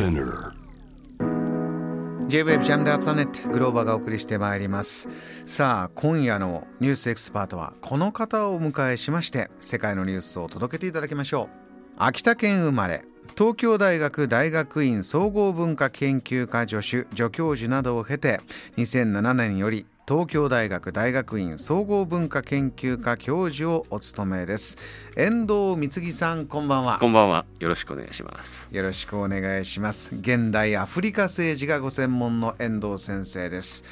Spinner J-Wave ジャムダープラネットグローバがお送りしてまいります。さあ今夜のニュースエキスパートはこの方をお迎えしまして世界のニュースを届けていただきましょう。秋田県生まれ東京大学大学院総合文化研究科助手助教授などを経て2007年より東京大学大学院総合文化研究科教授をお務めです。遠藤光木さんこんばんは。こんばんは。よろしくお願いします。よろしくお願いします。現代アフリカ政治がご専門の遠藤先生です、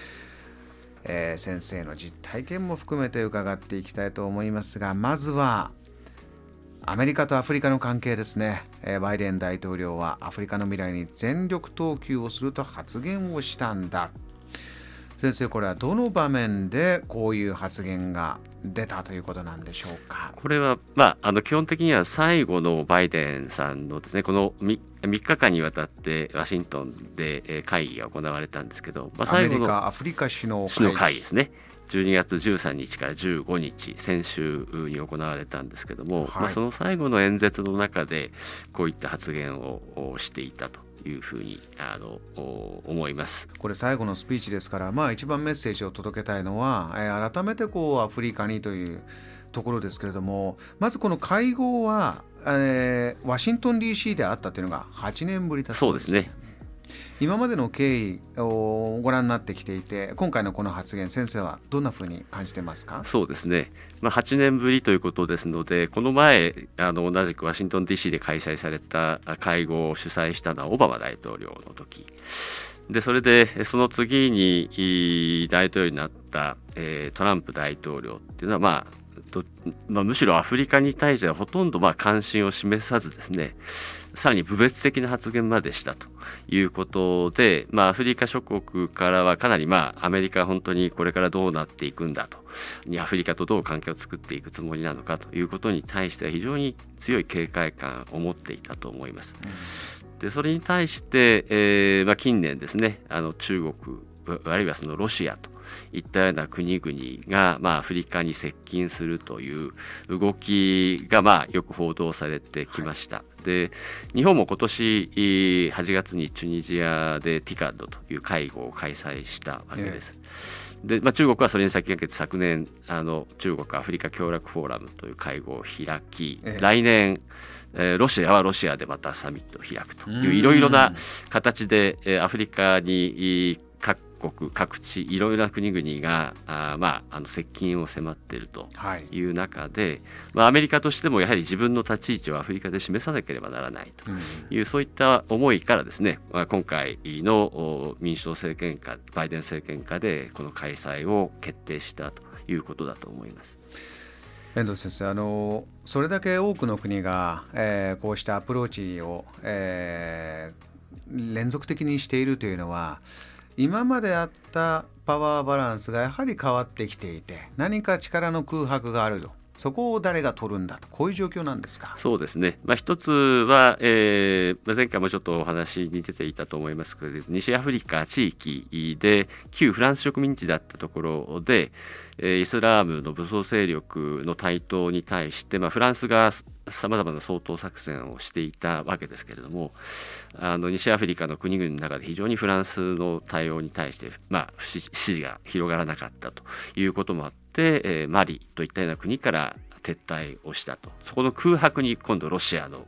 えー先生の実体験も含めて伺っていきたいと思いますがまずはアメリカとアフリカの関係ですね、えーバイデン大統領はアフリカの未来に全力投球をすると発言をしたんだ先生これはどの場面でこういう発言が出たということなんでしょうか？これは、まあ、あの基本的には最後のバイデンさんのですね、この 3, 3日間にわたってワシントンでえー会議が行われたんですけど、まあ、最後のカアフリカ首脳会議。ですね。12月13日から15日先週に行われたんですけども、はい。まあ、その最後の演説の中でこういった発言をおしていたというふうにあのお思います。これ最後のスピーチですから、まあ、一番メッセージを届けたいのは、えー改めてこうアフリカにというところですけれどもまずこの会合は、えーワシントン DC であったというのが8年ぶりだそうですね。今までの経緯をご覧になってきていて今回のこの発言先生はどんなふうに感じてますか？そうですね、まあ、8年ぶりということですので、この前、あの同じくワシントン DC で開催された会合を主催したのはオバマ大統領の時。でそれでその次に大統領になった、えートランプ大統領っていうのは、まあどまあ、むしろアフリカに対してはほとんどま関心を示さずですねさらに部別的な発言までしたということで、まあ、アフリカ諸国からはかなり、まあ、アメリカは本当にこれからどうなっていくんだとアフリカとどう関係を作っていくつもりなのかということに対しては非常に強い警戒感を持っていたと思います。でそれに対して、えーまあ、近年ですねあの中国あるいはそのロシアといったような国々が、まあ、アフリカに接近するという動きが、まあ、よく報道されてきました。で日本も今年えー8月にチュニジアでティカッドという会合を開催したわけです。でまあ、中国はそれに先駆けて昨年あの中国アフリカ協力フォーラムという会合を開き、ええ来年えーロシアはロシアでまたサミットを開くといううんいろいろな形で、えーアフリカにいい各国各地いろいろな国々があー、まあ、あの接近を迫っているとはいいう中で、まあ、アメリカとしてもやはり自分の立ち位置をアフリカで示さなければならないとうんいうそういった思いからですね、まあ、今回のお民主党政権下バイデン政権下でこの開催を決定したということだと思います。遠藤先生あのそれだけ多くの国が、えーこうしたアプローチを、えー連続的にしているというのは今まであったパワーバランスがやはり変わってきていて何か力の空白があるとそこを誰が取るんだとこういう状況なんですか？そうですね、まあ、一つは、えー前回もちょっとお話に出ていたと思いますけれど西アフリカ地域で旧フランス植民地だったところで、えーイスラームの武装勢力の台頭に対して、まあ、フランスがさまざまな掃討作戦をしていたわけですけれどもあの西アフリカの国々の中で非常にフランスの対応に対して、まあ、支持が広がらなかったということもあって、えーマリといったような国から撤退をしたと。そこの空白に今度ロシアの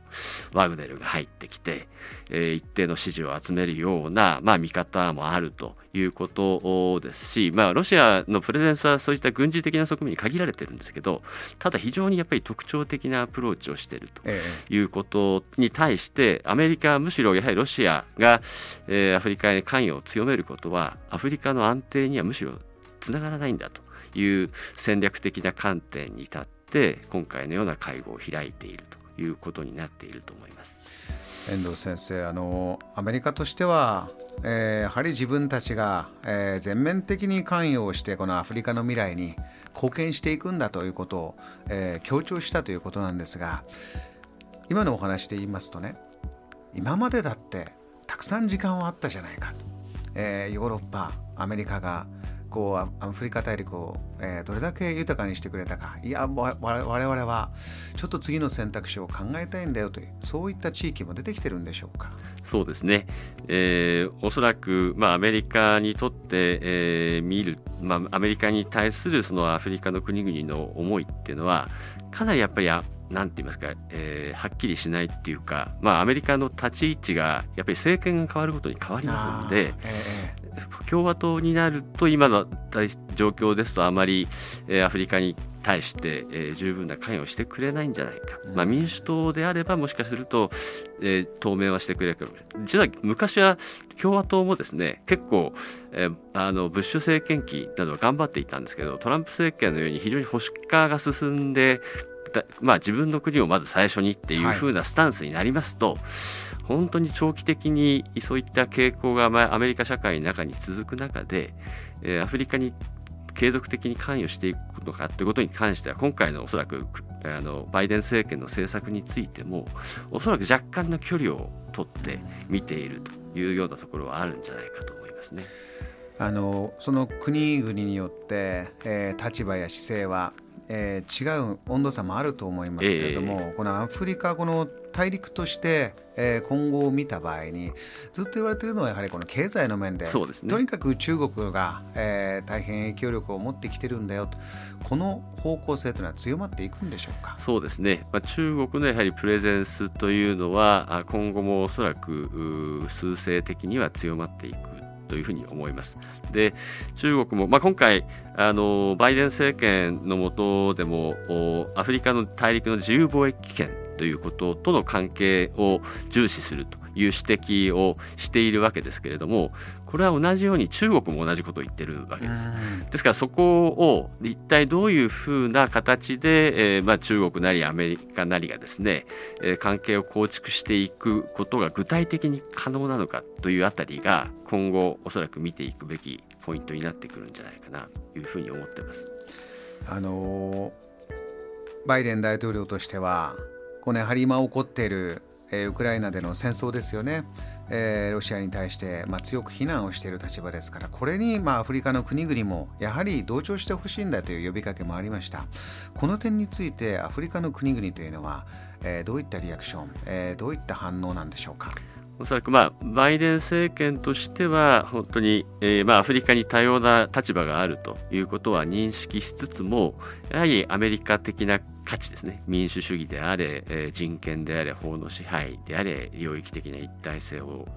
ワグネルが入ってきて、えー一定の支持を集めるような、まあ、見方もあるということですし、まあ、ロシアのプレゼンスはそういった軍事的な側面に限られてるんですけどただ非常にやっぱり特徴的なアプローチをしているとえいうことに対してアメリカはむしろやはりロシアが、えーアフリカに関与を強めることはアフリカの安定にはむしろつながらないんだという戦略的な観点に立って今回のような会合を開いているということになっていると思います。遠藤先生あのアメリカとしては、えーやはり自分たちが、えー全面的に関与をしてこのアフリカの未来に貢献していくんだということを、えー強調したということなんですが今のお話で言いますとね今までだってたくさん時間はあったじゃないかと、えヨーロッパアメリカがこうアフリカ大陸を、えー、どれだけ豊かにしてくれたか。いや我々はちょっと次の選択肢を考えたいんだよというそういった地域も出てきてるんでしょうか。そうですね、えー、おそらく、まあ、アメリカにとって、えー、見る、まあ、アメリカに対するそのアフリカの国々の思いっていうのはかなりやっぱりなんて言いますか、えー、はっきりしないっていうか、まあ、アメリカの立ち位置がやっぱり政権が変わることに変わりますので、えー、共和党になると今の状況ですとあまり、えー、アフリカに対して、えー、十分な関与をしてくれないんじゃないか、まあ、民主党であればもしかすると、えー、当面はしてくれるかも実は昔は共和党もですね結構、えー、あのブッシュ政権期などは頑張っていたんですけどトランプ政権のように非常に保守化が進んでまあ、自分の国をまず最初にっていう風なスタンスになりますと、はい、本当に長期的にそういった傾向がアメリカ社会の中に続く中で、えー、アフリカに継続的に関与していくのかということに関しては今回のおそらくあのバイデン政権の政策についてもおそらく若干の距離を取って見ているというようなところはあるんじゃないかと思いますね。あのその国々によって、えー、立場や姿勢はえー、違う温度差もあると思いますけれども、えー、このアフリカこの大陸として、えー、今後を見た場合にずっと言われているのはやはりこの経済の面で、ね、とにかく中国が、えー、大変影響力を持ってきてるんだよとこの方向性というのは強まっていくんでしょうか？そうですね、まあ、中国のやはりプレゼンスというのは今後もおそらく数勢的には強まっていくというふうに思います。で中国も、まあ、今回あのバイデン政権の下でもアフリカの大陸の自由貿易圏ということとの関係を重視するという指摘をしているわけですけれどもこれは同じように中国も同じことを言ってるわけです。ですからそこを一体どういうふうな形で、えーまあ、中国なりアメリカなりがですね、えー、関係を構築していくことが具体的に可能なのかというあたりが今後おそらく見ていくべきポイントになってくるんじゃないかなというふうに思ってます。あのバイデン大統領としてはこのやはり今起こっているえ、ウクライナでの戦争ですよね、えー、ロシアに対して、まあ、強く非難をしている立場ですからこれに、まあ、アフリカの国々もやはり同調してほしいんだという呼びかけもありました。この点についてアフリカの国々というのは、えー、どういったリアクション、えー、どういった反応なんでしょうか？おそらく、まあ、バイデン政権としては本当に、えーまあ、アフリカに多様な立場があるということは認識しつつもやはりアメリカ的な価値ですね。民主主義であれ、えー、人権であれ法の支配であれ領域的な一体性を、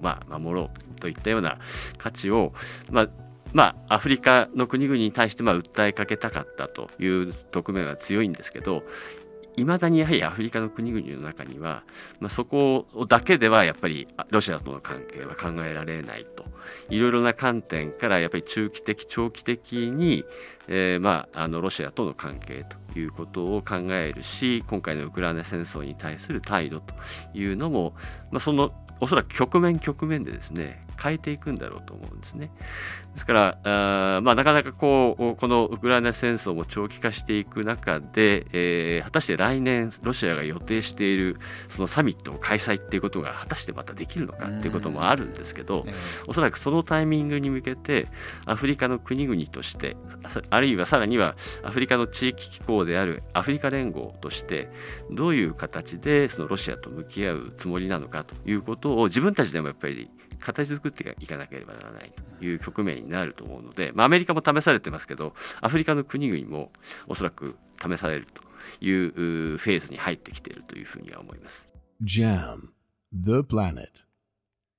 まあ、守ろうといったような価値を、まあまあ、アフリカの国々に対してまあ訴えかけたかったという側面は強いんですけどいまだにやはりアフリカの国々の中には、まあ、そこだけではやっぱりロシアとの関係は考えられないと。いろいろな観点からやっぱり中期的長期的に、えー、まあ、あのロシアとの関係ということを考えるし今回のウクライナ戦争に対する態度というのも、まあ、そのおそらく局面局面でですね変えていくんだろうと思うんですね。ですからあ、まあ、なかなかこうこのウクライナ戦争も長期化していく中で、えー、果たして来年ロシアが予定しているそのサミットを開催っていうことが果たしてまたできるのかっていうこともあるんですけど、おそらくそのタイミングに向けてアフリカの国々としてあるいはさらにはアフリカの地域機構であるアフリカ連合としてどういう形でそのロシアと向き合うつもりなのかということを自分たちでもやっぱり形作っていかなければならないという局面になると思うので、まあ、アメリカも試されてますけどアフリカの国々もおそらく試されるというフェーズに入ってきているというふうには思います。JAM The Planet